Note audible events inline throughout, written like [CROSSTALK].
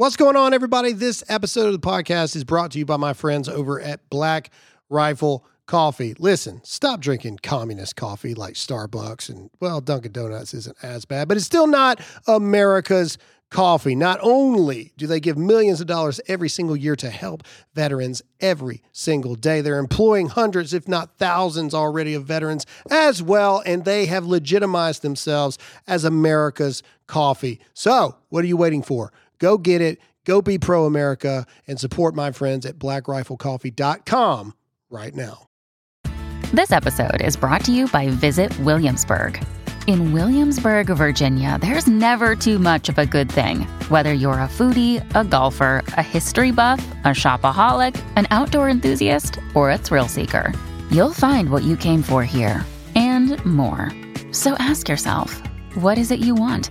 What's going on, everybody? This episode of the podcast is brought to you by my friends over at Black Rifle Coffee. Listen, stop drinking communist coffee like Starbucks and, well, Dunkin' Donuts isn't as bad, but it's still not America's coffee. Not only do they give millions of dollars every single year to help veterans every single day, they're employing hundreds, if not thousands already of veterans as well, and they have legitimized themselves as America's coffee. So, what are you waiting for? Go get it. Go be pro America and support my friends at blackriflecoffee.com right now. This episode is brought to you by Visit Williamsburg. In Williamsburg, Virginia, there's never too much of a good thing. Whether you're a foodie, a golfer, a history buff, a shopaholic, an outdoor enthusiast, or a thrill seeker, you'll find what you came for here and more. So ask yourself, what is it you want?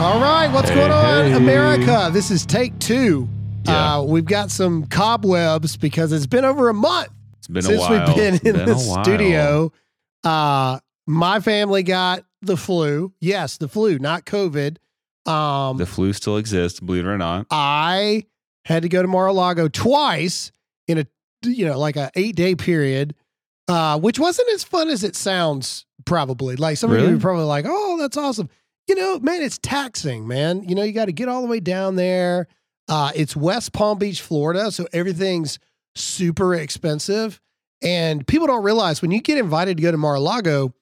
All right, what's Hey, going on, hey. America? This is take two. Yeah. Uh, we've got some cobwebs because it's been over a month It's been since a while. we've been in been the studio. Uh, my family got the flu. Yes, the flu, not COVID. Um, The flu still exists, believe it or not. I had to go to Mar-a-Lago twice in a you know like a eight day period, uh, which wasn't as fun as it sounds. Probably like some of you are probably like, oh, that's awesome. You know, man, it's taxing, man. You know, you got to get all the way down there. Uh, it's West Palm Beach, Florida, so everything's super expensive, and people don't realize when you get invited to go to Mar-a-Lago,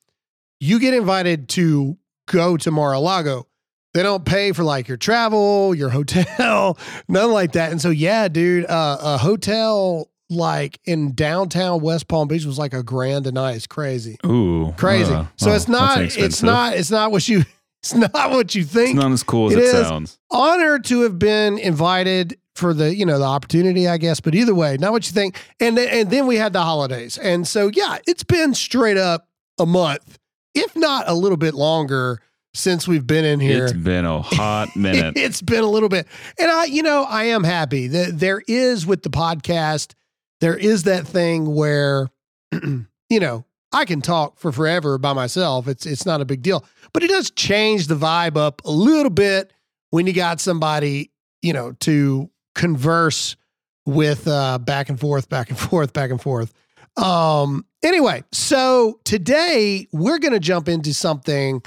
you get invited to go to Mar-a-Lago. They don't pay for like your travel, your [LAUGHS] hotel, nothing like that. And so, yeah, dude, uh, a hotel like in downtown West Palm Beach was like a grand a night. It's crazy, Ooh, crazy. uh, so oh, it's not, it's not, it's not what you, it's not what you think. It's not as cool as It it, is. sounds. Honored to have been invited for the, you know, the opportunity, I guess. But either way, not what you think. And and then we had the holidays, and so yeah, it's been straight up a month, if not a little bit longer, since we've been in here. It's been a hot [LAUGHS] minute. it's been a little bit. And I, you know, I am happy that there is with the podcast, there is that thing where, [CLEARS THROAT] you know, I can talk for forever by myself. It's it's not a big deal. But it does change the vibe up a little bit when you got somebody, you know, to converse with uh back and forth, back and [LAUGHS] forth, back and forth. Um anyway, so today we're going to jump into something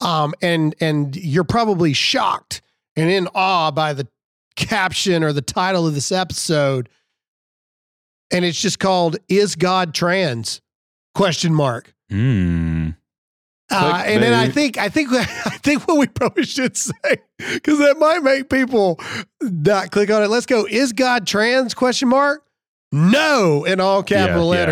um and and you're probably shocked and in awe by the caption or the title of this episode and it's just called is god trans question mark Hmm. uh, and then I think I think [LAUGHS] I think what we probably should say because that might make people not click on it. Let's go. Is God trans? Question mark. No, in all capital Yeah, yeah.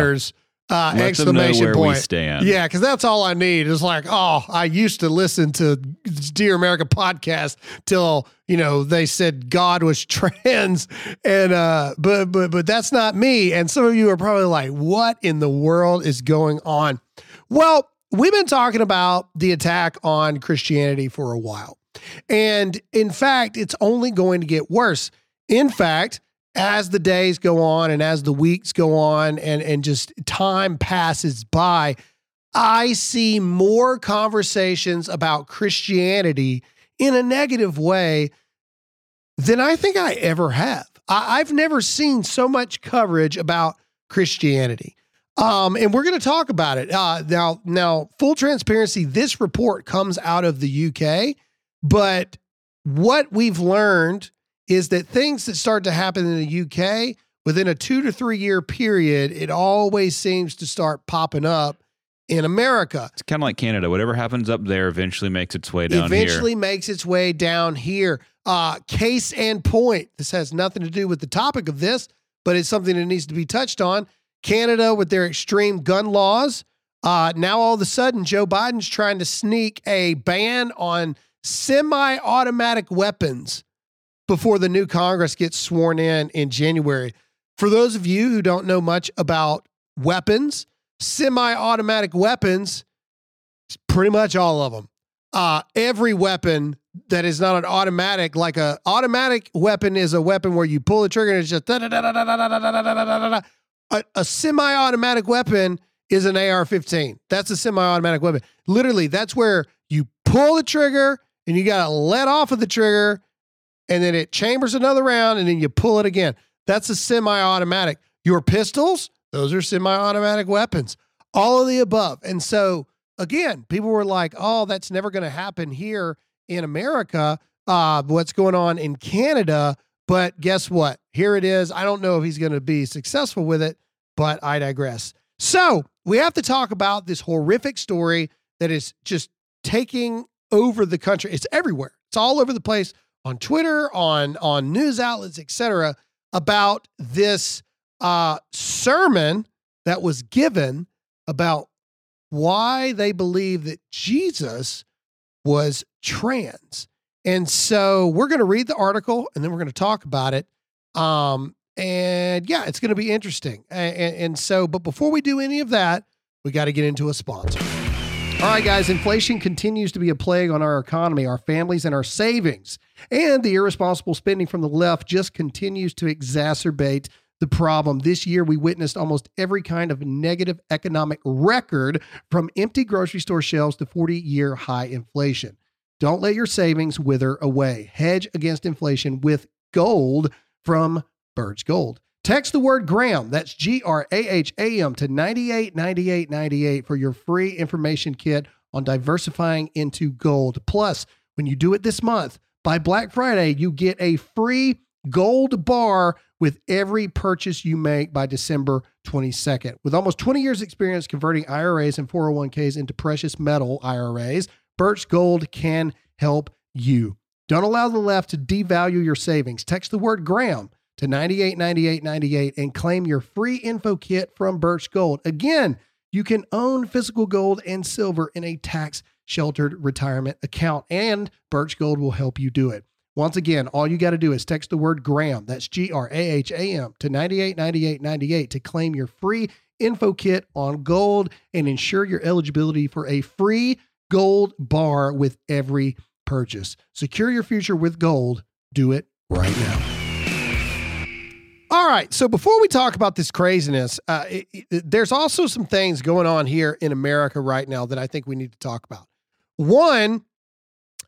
Uh, Let exclamation point. stand. Yeah, because that's all I need. Is like, oh, I used to listen to Dear America podcast till you know they said God was [LAUGHS] trans, and uh, but but but that's not me. And some of you are probably like, what in the world is going on? Well, we've been talking about the attack on Christianity for a while, and in fact, it's only going to get worse. In fact, as the days go on and as the weeks go on and, and just time passes by, I see more conversations about Christianity in a negative way than I think I ever have. I, I've never seen so much coverage about Christianity. Um, and we're going to talk about it. Uh, now, now, full transparency, this report comes out of the UK, but what we've learned is that things that start to happen in the UK within a two to three year period, it always seems to start popping up in America. It's kind of like Canada. Whatever happens up there eventually makes its way down here. Eventually here. makes its way down here. Uh, case and point. This has nothing to do with the topic of this, but it's something that needs to be touched on. Canada with their extreme gun laws. Uh, now all of a sudden, Joe Biden's trying to sneak a ban on semi-automatic weapons before the new Congress gets sworn in in January. For those of you who don't know much about weapons, semi automatic weapons, pretty much all of them. Uh, every weapon that is not an automatic, like a automatic weapon is a weapon where you pull the trigger and it's just a, a semi-automatic weapon is an AR-15. That's a semi-automatic weapon. Literally, that's where you pull the trigger and you got to let off of the trigger, and then it chambers another round, and then you pull it again. That's a semi-automatic. Your pistols, those are semi-automatic weapons. All of the above. And so again, people were like, "Oh, that's never going to happen here in America." Uh, what's going on in Canada? But guess what? Here it is. I don't know if he's going to be successful with it, but I digress. So we have to talk about this horrific story that is just taking over the country. It's everywhere. It's all over the place on Twitter, on on news outlets, etc. About this uh, sermon that was given about why they believe that Jesus was trans. And so we're going to read the article and then we're going to talk about it. Um, and yeah, it's going to be interesting. And, and, so, but before we do any of that, we got to get into a sponsor. All right, guys, inflation continues to be a plague on our economy, our families, and our savings. And the irresponsible spending from the left just continues to exacerbate the problem. This year, we witnessed almost every kind of negative economic record from empty grocery store shelves to 40 year high inflation. Don't let your savings wither away. Hedge against inflation with gold from Birch Gold. Text the word Graham, that's G R A H A M, to 989898 for your free information kit on diversifying into gold. Plus, when you do it this month, by Black Friday, you get a free gold bar with every purchase you make by December 22nd. With almost 20 years experience converting IRAs and 401ks into precious metal IRAs, Birch Gold can help you. Don't allow the left to devalue your savings. Text the word Graham to 989898 and claim your free info kit from Birch Gold. Again, you can own physical gold and silver in a tax sheltered retirement account, and Birch Gold will help you do it. Once again, all you got to do is text the word Graham, that's G R A H A M, to 989898 to claim your free info kit on gold and ensure your eligibility for a free gold bar with every purchase. Secure your future with gold. Do it right now. All right. So before we talk about this craziness, uh, it, it, there's also some things going on here in America right now that I think we need to talk about. One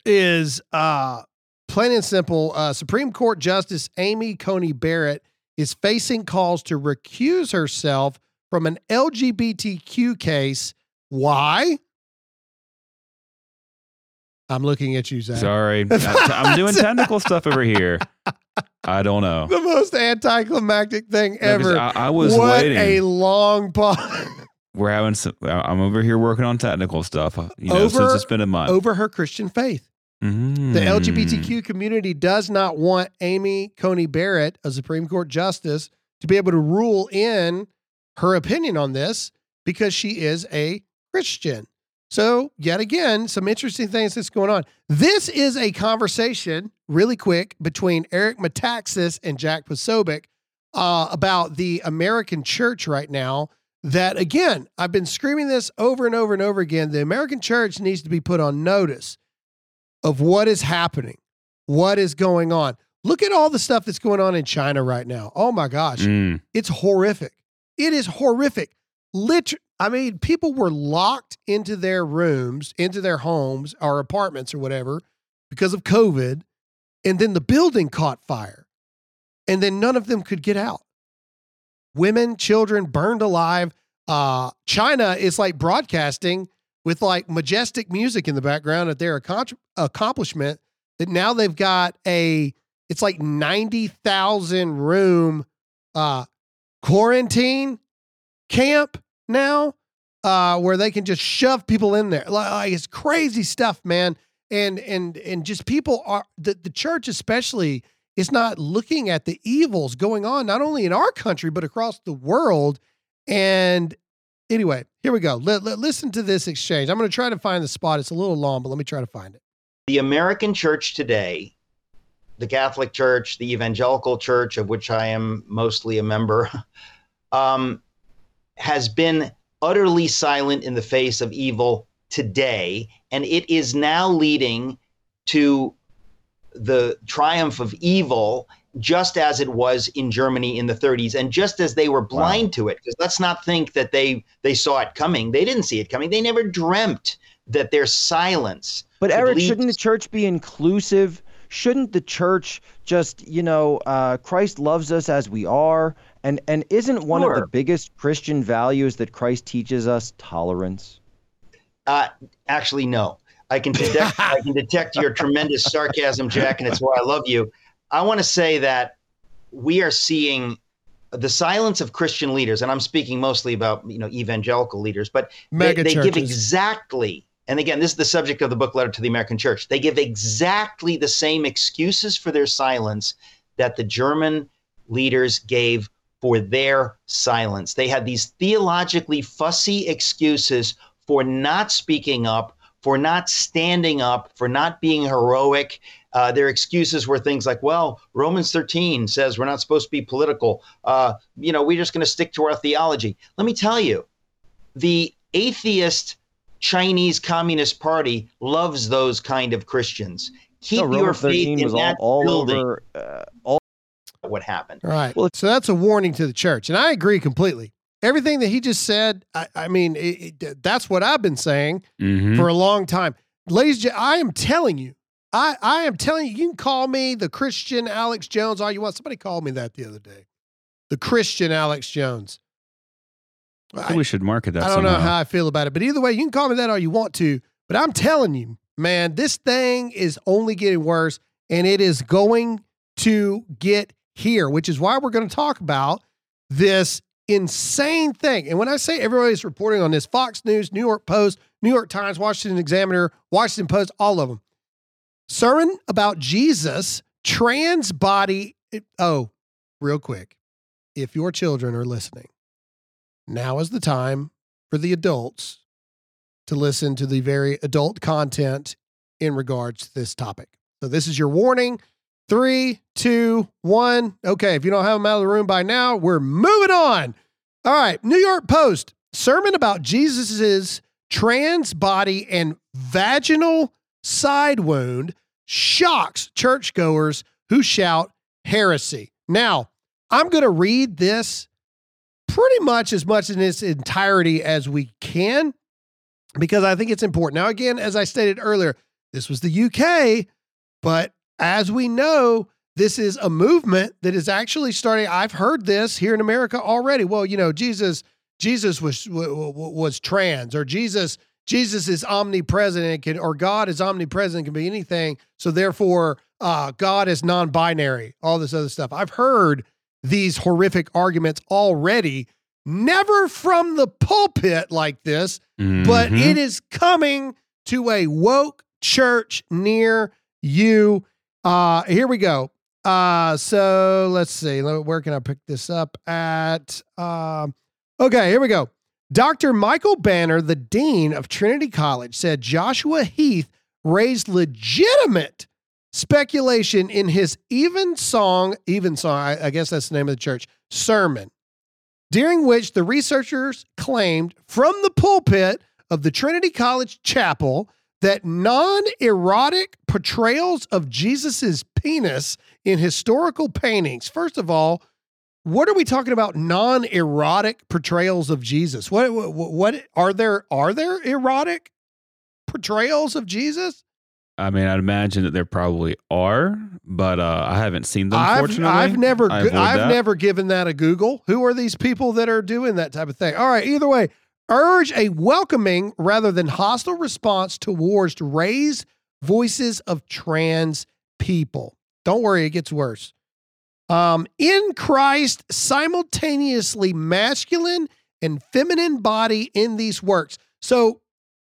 is uh, plain and simple, uh, Supreme Court Justice Amy Coney Barrett is facing calls to recuse herself from an LGBTQ case. Why? I'm looking at you, Zach. Sorry. [LAUGHS] I'm doing technical stuff over here. [LAUGHS] I don't know. The most anticlimactic thing ever. I, I was what waiting. a long pause. We're having some, I'm over here working on technical stuff. You know, Over- since it's been a month. over her Christian faith. Mm. The LGBTQ community does not want Amy Coney Barrett, a Supreme Court justice, to be able to rule in her opinion on this because she is a Christian. So, yet again, some interesting things that's going on. This is a conversation, really quick, between Eric Metaxas and Jack Posobiec uh, about the American church right now. That, again, I've been screaming this over and over and over again. The American church needs to be put on notice of what is happening, what is going on. Look at all the stuff that's going on in China right now. Oh my gosh, Mm. it's horrific. It is horrific. Liter- I mean, people were locked into their rooms, into their homes or apartments or whatever because of COVID. And then the building caught fire. And then none of them could get out. Women, children burned alive. Uh, China is like broadcasting with like majestic music in the background at their accom- accomplishment that now they've got a, it's like 90,000 room uh, quarantine camp now uh, where they can just shove people in there. Like, it's crazy stuff, man. And and and just people are the, the church especially is not looking at the evils going on not only in our country but across the world. And anyway, here we go. Listen to this exchange. I'm going to try to find the spot. It's a little long, but let me try to find it. the American church today the Catholic Church, the Evangelical Church, of which I am mostly a member, [LAUGHS] um, has been utterly silent in the face of evil today. And it is now leading to the triumph of evil just as it was in Germany in the 30s and just as they were blind wow. to it because let's not think that they they saw it coming they didn't see it coming they never dreamt that their silence but Eric shouldn't the church be inclusive shouldn't the church just you know uh, Christ loves us as we are and and isn't one sure. of the biggest Christian values that Christ teaches us tolerance uh, actually no I can detect [LAUGHS] I can detect your tremendous sarcasm Jack and it's why I love you I want to say that we are seeing the silence of Christian leaders, and I'm speaking mostly about you know evangelical leaders, but they, they give exactly, and again, this is the subject of the book letter to the American Church. They give exactly the same excuses for their silence that the German leaders gave for their silence. They had these theologically fussy excuses for not speaking up, for not standing up, for not being heroic, uh, their excuses were things like, well, Romans 13 says we're not supposed to be political. Uh, you know, we're just going to stick to our theology. Let me tell you, the atheist Chinese Communist Party loves those kind of Christians. Keep no, your faith in that all, all building. Over, uh, all what happened. Right. Well, so that's a warning to the church, and I agree completely. Everything that he just said, I, I mean, it, it, that's what I've been saying mm-hmm. for a long time. Ladies, I am telling you, I, I am telling you, you can call me the Christian Alex Jones all you want. Somebody called me that the other day. The Christian Alex Jones. I think I, we should market that. I don't somehow. know how I feel about it, but either way, you can call me that all you want to. But I'm telling you, man, this thing is only getting worse and it is going to get here, which is why we're going to talk about this insane thing. And when I say everybody's reporting on this, Fox News, New York Post, New York Times, Washington Examiner, Washington Post, all of them, sermon about Jesus, trans body. Oh, real quick. If your children are listening, now is the time for the adults to listen to the very adult content in regards to this topic. So, this is your warning. Three, two, one. Okay, if you don't have them out of the room by now, we're moving on. All right, New York Post sermon about Jesus's trans body and vaginal side wound shocks churchgoers who shout heresy. Now, I'm going to read this pretty much as much in its entirety as we can because I think it's important. Now, again, as I stated earlier, this was the UK, but as we know, this is a movement that is actually starting. I've heard this here in America already. Well, you know, Jesus, Jesus was was trans, or Jesus Jesus is omnipresent can, or God is omnipresent, can be anything. So therefore, uh, God is non-binary. All this other stuff. I've heard these horrific arguments already. Never from the pulpit like this, mm-hmm. but it is coming to a woke church near you. Uh, here we go. Uh, so let's see. Where can I pick this up at? Um, okay, here we go. Dr. Michael Banner, the dean of Trinity College, said Joshua Heath raised legitimate speculation in his Evensong, even song, I, I guess that's the name of the church, sermon, during which the researchers claimed from the pulpit of the Trinity College Chapel that non erotic portrayals of Jesus's penis in historical paintings, first of all, what are we talking about non-erotic portrayals of Jesus? What, what, what are there are there erotic portrayals of Jesus? I mean, I'd imagine that there probably are, but uh, I haven't seen them. I've, I've never, I've that. never given that a Google. Who are these people that are doing that type of thing? All right, either way, urge a welcoming rather than hostile response towards raised voices of trans people. Don't worry, it gets worse um, in Christ, simultaneously masculine and feminine body in these works. So,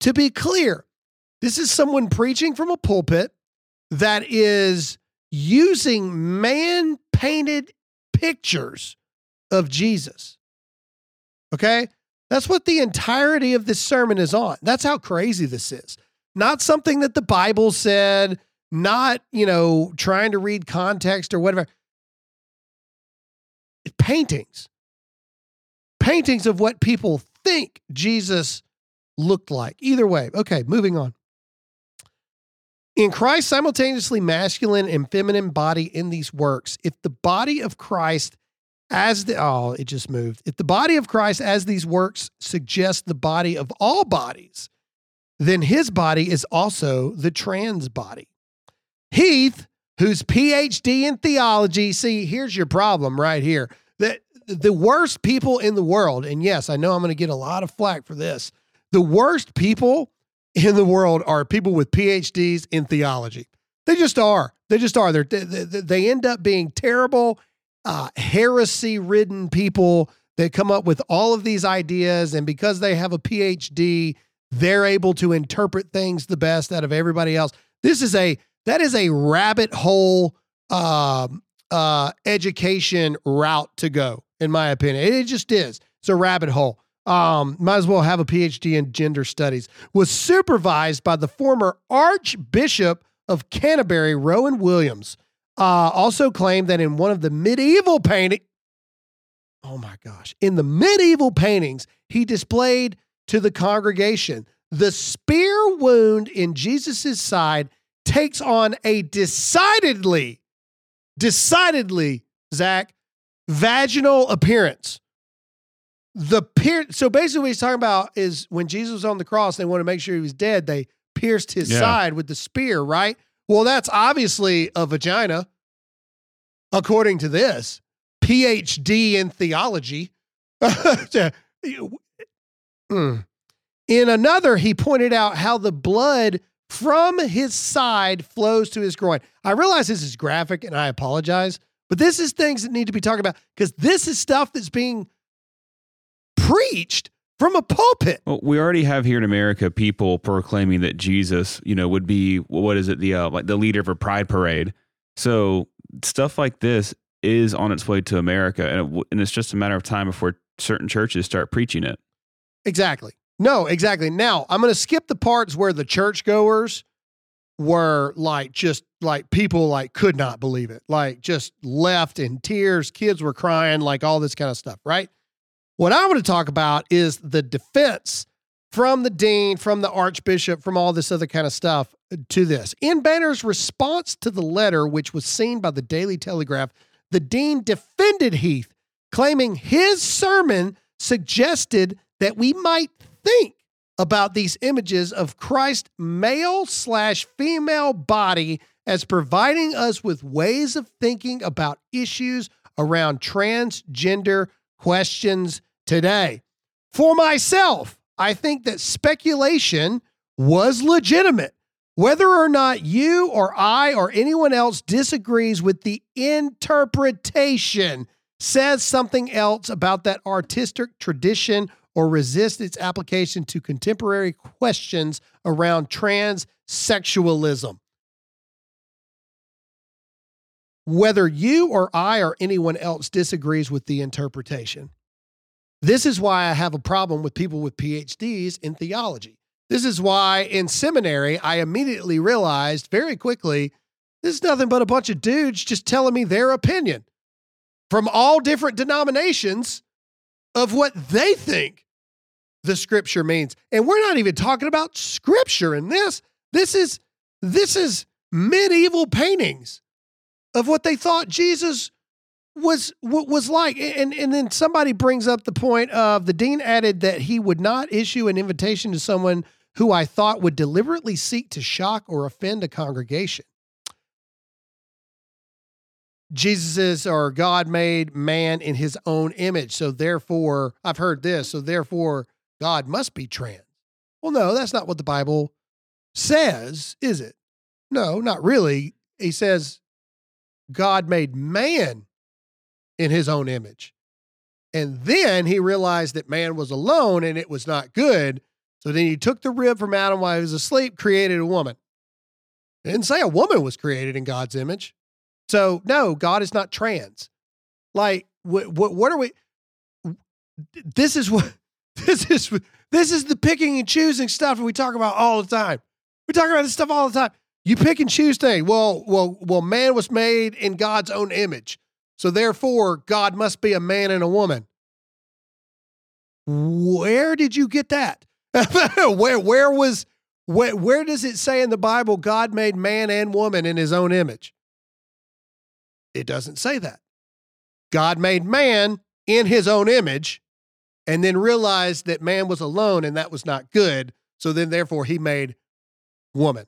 to be clear, this is someone preaching from a pulpit that is using man painted pictures of Jesus. Okay? That's what the entirety of this sermon is on. That's how crazy this is. Not something that the Bible said, not, you know, trying to read context or whatever. Paintings. Paintings of what people think Jesus looked like. Either way. Okay, moving on. In Christ, simultaneously masculine and feminine body in these works, if the body of Christ as the oh, it just moved. If the body of Christ as these works suggest the body of all bodies, then his body is also the trans body. Heath, whose PhD in theology, see, here's your problem right here. That the worst people in the world, and yes, I know I'm going to get a lot of flack for this. The worst people in the world are people with PhDs in theology. They just are. They just are. They're, they, they end up being terrible, uh, heresy ridden people that come up with all of these ideas. And because they have a PhD, they're able to interpret things the best out of everybody else. This is a, that is a rabbit hole uh, uh, education route to go, in my opinion. It just is. It's a rabbit hole um, might as well have a PhD in gender studies, was supervised by the former Archbishop of Canterbury, Rowan Williams. Uh, also claimed that in one of the medieval painting, oh my gosh, in the medieval paintings, he displayed to the congregation the spear wound in Jesus's side takes on a decidedly, decidedly, Zach, vaginal appearance the pier- so basically what he's talking about is when Jesus was on the cross, they want to make sure he was dead. They pierced his yeah. side with the spear, right? Well, that's obviously a vagina, according to this PhD in theology. [LAUGHS] Hmm. in another, he pointed out how the blood from his side flows to his groin. I realize this is graphic and I apologize, but this is things that need to be talked about because this is stuff that's being preached from a pulpit. Well, we already have here in America people proclaiming that Jesus, you know, would be what is it the uh, like the leader of a pride parade. So stuff like this is on its way to America, and, it, and it's just a matter of time before certain churches start preaching it. Exactly. No, exactly. Now I'm going to skip the parts where the churchgoers were like just like people like could not believe it, like just left in tears. Kids were crying, like all this kind of stuff, right? What I want to talk about is the defense from the dean, from the archbishop, from all this other kind of stuff uh, to this. In Banner's response to the letter, which was seen by the Daily Telegraph, the dean defended Heath, claiming his sermon suggested that we might think about these images of Christ's male slash female body as providing us with ways of thinking about issues around transgender questions today. For myself, I think that speculation was legitimate. Whether or not you or I or anyone else disagrees with the interpretation says something else about that artistic tradition or resists its application to contemporary questions around transsexualism. Whether you or I or anyone else disagrees with the interpretation, this is why I have a problem with people with PhDs in theology. This is why in seminary, I immediately realized very quickly this is nothing but a bunch of dudes just telling me their opinion from all different denominations of what they think the scripture means. And we're not even talking about scripture in this. This is this is medieval paintings of what they thought Jesus was was like and and then somebody brings up the point of the dean added that he would not issue an invitation to someone who I thought would deliberately seek to shock or offend a congregation. Jesus is or God made man in his own image. So therefore, I've heard this. So therefore, God must be trans. Well, no, that's not what the Bible says, is it? No, not really. He says God made man in his own image. And then he realized that man was alone and it was not good. So then he took the rib from Adam while he was asleep, created a woman. It didn't say a woman was created in God's image. So no, God is not trans. Like what what, what are we this is what [LAUGHS] this is this is the picking and choosing stuff we talk about all the time. We talk about this stuff all the time. You pick and choose things. Well, well, well, man was made in God's own image. So therefore, God must be a man and a woman. Where did you get that? [LAUGHS] where where was where, where does it say in the Bible God made man and woman in his own image? It doesn't say that. God made man in his own image and then realized that man was alone and that was not good. So then, therefore, he made woman.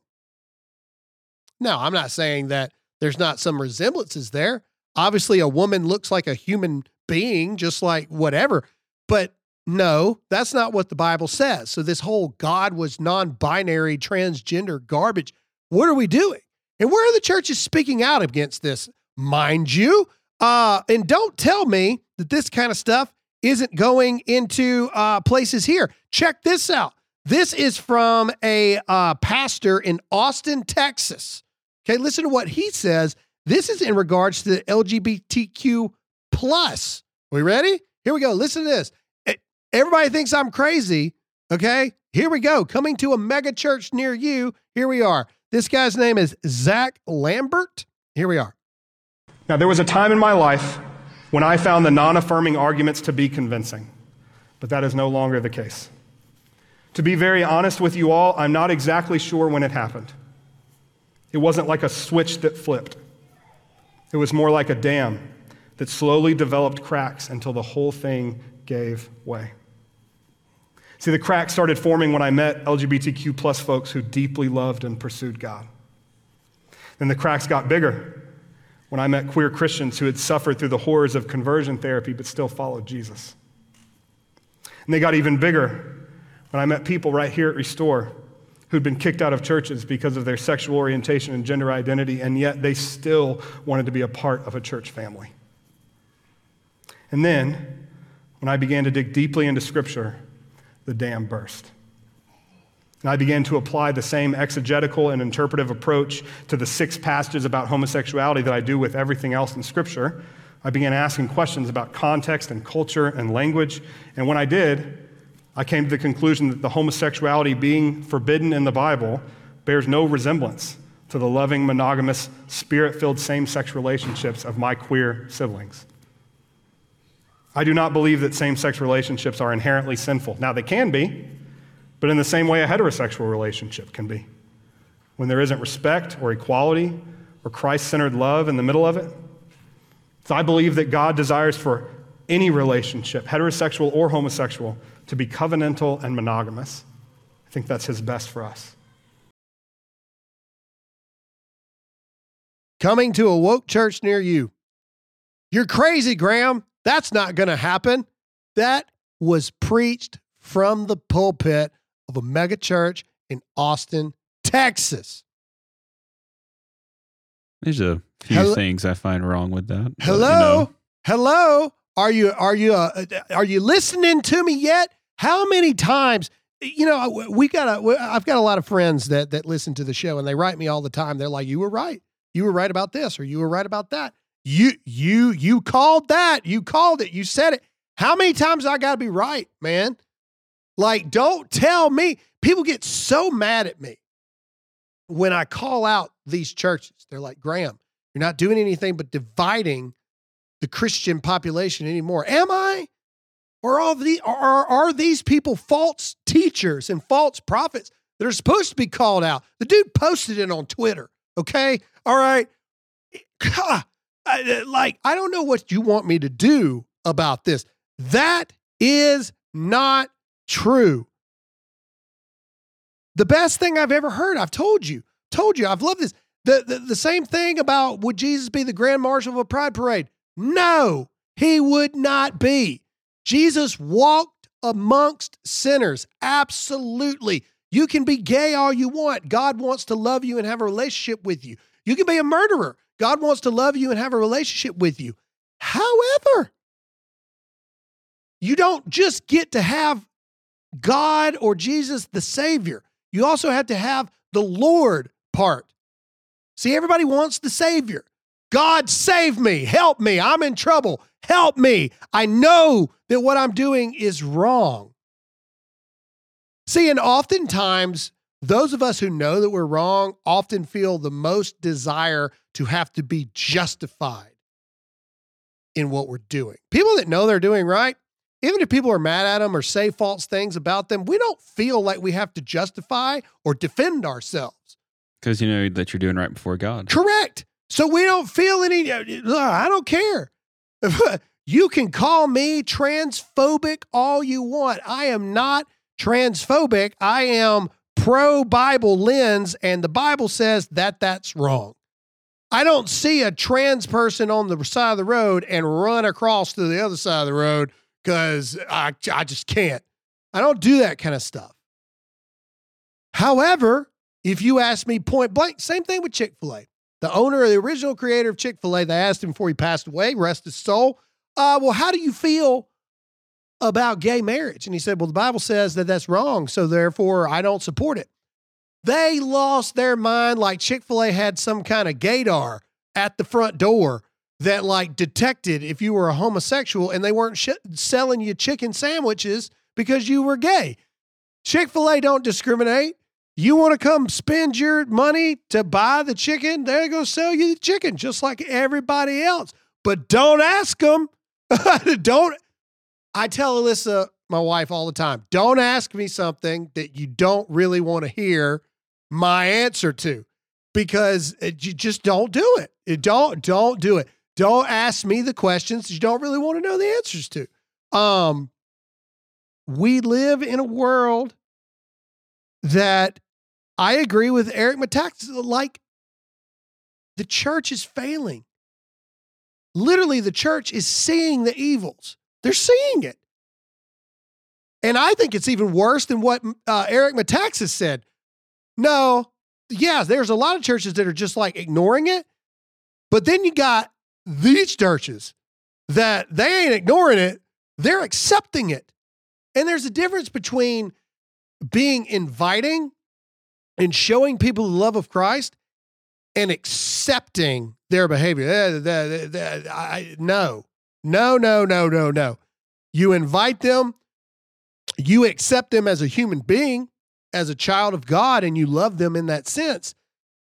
Now, I'm not saying that there's not some resemblances there. Obviously, a woman looks like a human being, just like whatever. But no, that's not what the Bible says. So, this whole God was non binary, transgender garbage, what are we doing? And where are the churches speaking out against this? Mind you, uh, and don't tell me that this kind of stuff isn't going into uh, places here. Check this out. This is from a uh, pastor in Austin, Texas. Okay, listen to what he says. This is in regards to the LGBTQ plus. We ready? Here we go. Listen to this. Everybody thinks I'm crazy. Okay, here we go. Coming to a mega church near you. Here we are. This guy's name is Zach Lambert. Here we are. Now, there was a time in my life when I found the non affirming arguments to be convincing, but that is no longer the case. To be very honest with you all, I'm not exactly sure when it happened. It wasn't like a switch that flipped, it was more like a dam that slowly developed cracks until the whole thing gave way. See, the cracks started forming when I met LGBTQ plus folks who deeply loved and pursued God. Then the cracks got bigger when I met queer Christians who had suffered through the horrors of conversion therapy but still followed Jesus. And they got even bigger when I met people right here at Restore who'd been kicked out of churches because of their sexual orientation and gender identity, and yet they still wanted to be a part of a church family. And then, when I began to dig deeply into Scripture, the dam burst. And I began to apply the same exegetical and interpretive approach to the six passages about homosexuality that I do with everything else in Scripture. I began asking questions about context and culture and language. And when I did, I came to the conclusion that the homosexuality being forbidden in the Bible bears no resemblance to the loving, monogamous, spirit filled same sex relationships of my queer siblings. I do not believe that same sex relationships are inherently sinful. Now, they can be, but in the same way a heterosexual relationship can be. When there isn't respect or equality or Christ centered love in the middle of it. So I believe that God desires for any relationship, heterosexual or homosexual, to be covenantal and monogamous. I think that's His best for us. Coming to a woke church near you. You're crazy, Graham. That's not going to happen. That was preached from the pulpit of a mega church in Austin, Texas. There's a few Hello? things I find wrong with that. Hello, you know. hello. Are you are you uh, are you listening to me yet? How many times? You know, we got a. I've got a lot of friends that that listen to the show, and they write me all the time. They're like, "You were right. You were right about this, or you were right about that. You you you called that. You called it. You said it. How many times I got to be right, man? Like, don't tell me. People get so mad at me when I call out these churches. They're like, Graham, you're not doing anything but dividing the Christian population anymore. Am I? Or are, the, are, are these people false teachers and false prophets that are supposed to be called out? The dude posted it on Twitter. Okay. All right. God, uh, Like, I don't know what you want me to do about this. That is not true. The best thing I've ever heard, I've told you, told you, I've loved this. The, the, the same thing about would Jesus be the grand marshal of a pride parade? No, he would not be. Jesus walked amongst sinners. Absolutely. You can be gay all you want. God wants to love you and have a relationship with you. You can be a murderer. God wants to love you and have a relationship with you. However, you don't just get to have God or Jesus the Savior. You also have to have the Lord part. See, everybody wants the Savior. God, save me, help me, I'm in trouble, help me. I know that what I'm doing is wrong. See, and oftentimes those of us who know that we're wrong often feel the most desire to have to be justified in what we're doing. People that know they're doing right, even if people are mad at them or say false things about them, we don't feel like we have to justify or defend ourselves. Because you know that you're doing right before God. Correct. So we don't feel any, uh, I don't care. [LAUGHS] you can call me transphobic all you want. I am not transphobic. I am pro Bible lens, and the Bible says that that's wrong. I don't see a trans person on the side of the road and run across to the other side of the road because I, I just can't. I don't do that kind of stuff. However, if you ask me point blank, same thing with Chick fil A. The owner or the original creator of Chick fil A, they asked him before he passed away, rest his soul, uh, well, how do you feel about gay marriage? And he said, well, the Bible says that that's wrong. So therefore, I don't support it. They lost their mind like Chick fil A had some kind of gaydar at the front door that like detected if you were a homosexual and they weren't sh- selling you chicken sandwiches because you were gay. Chick fil A don't discriminate. You want to come spend your money to buy the chicken? They're going to sell you the chicken just like everybody else. But don't ask them. [LAUGHS] don't. I tell Alyssa, my wife, all the time don't ask me something that you don't really want to hear my answer to because you just don't do it. it. Don't don't do it. Don't ask me the questions you don't really want to know the answers to. Um, we live in a world that I agree with Eric Metaxas. Like the church is failing. Literally, the church is seeing the evils. They're seeing it. And I think it's even worse than what uh, Eric Metaxas said. No, yeah, there's a lot of churches that are just like ignoring it. But then you got these churches that they ain't ignoring it, they're accepting it. And there's a difference between being inviting and showing people the love of Christ and accepting their behavior. I, no, no, no, no, no, no. You invite them, you accept them as a human being, as a child of God and you love them in that sense.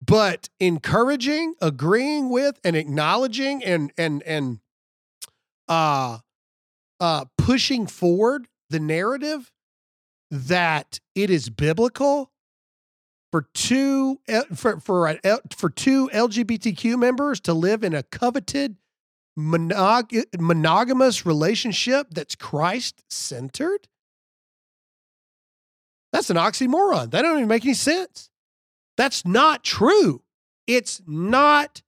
But encouraging, agreeing with, and acknowledging and and and uh uh pushing forward the narrative that it is biblical for two for for for two LGBTQ members to live in a coveted monog- monogamous relationship that's Christ centered that's an oxymoron. That don't even make any sense. That's not true. It's not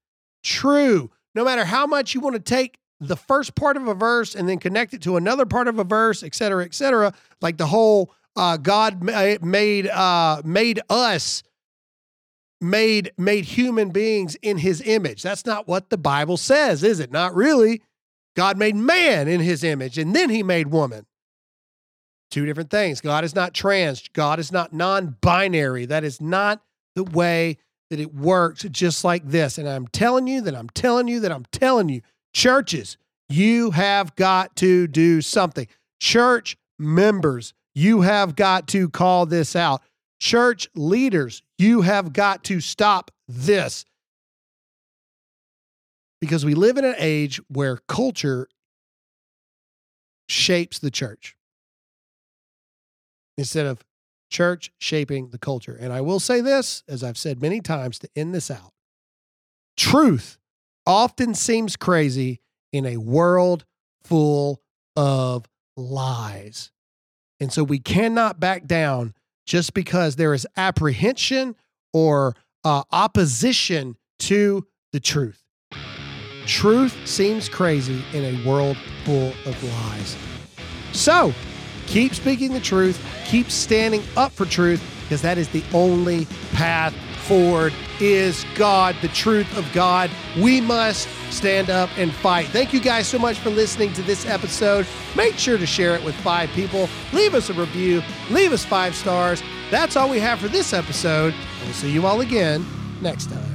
true. No matter how much you want to take the first part of a verse and then connect it to another part of a verse, et cetera, et cetera, like the whole uh, God made uh, made us made made human beings in His image. That's not what the Bible says, is it? Not really. God made man in His image, and then He made woman. Two different things. God is not trans. God is not non binary. That is not the way that it works, just like this. And I'm telling you that I'm telling you that I'm telling you, churches, you have got to do something. Church members, you have got to call this out. Church leaders, you have got to stop this. Because we live in an age where culture shapes the church instead of church shaping the culture. And I will say this, as I've said many times to end this out truth often seems crazy in a world full of lies. And so we cannot back down just because there is apprehension or uh, opposition to the truth. Truth seems crazy in a world full of lies. So keep speaking the truth keep standing up for truth because that is the only path forward is God, the truth of God. We must stand up and fight. Thank you guys so much for listening to this episode. Make sure to share it with five people. Leave us a review, leave us five stars. That's all we have for this episode. We'll see you all again next time.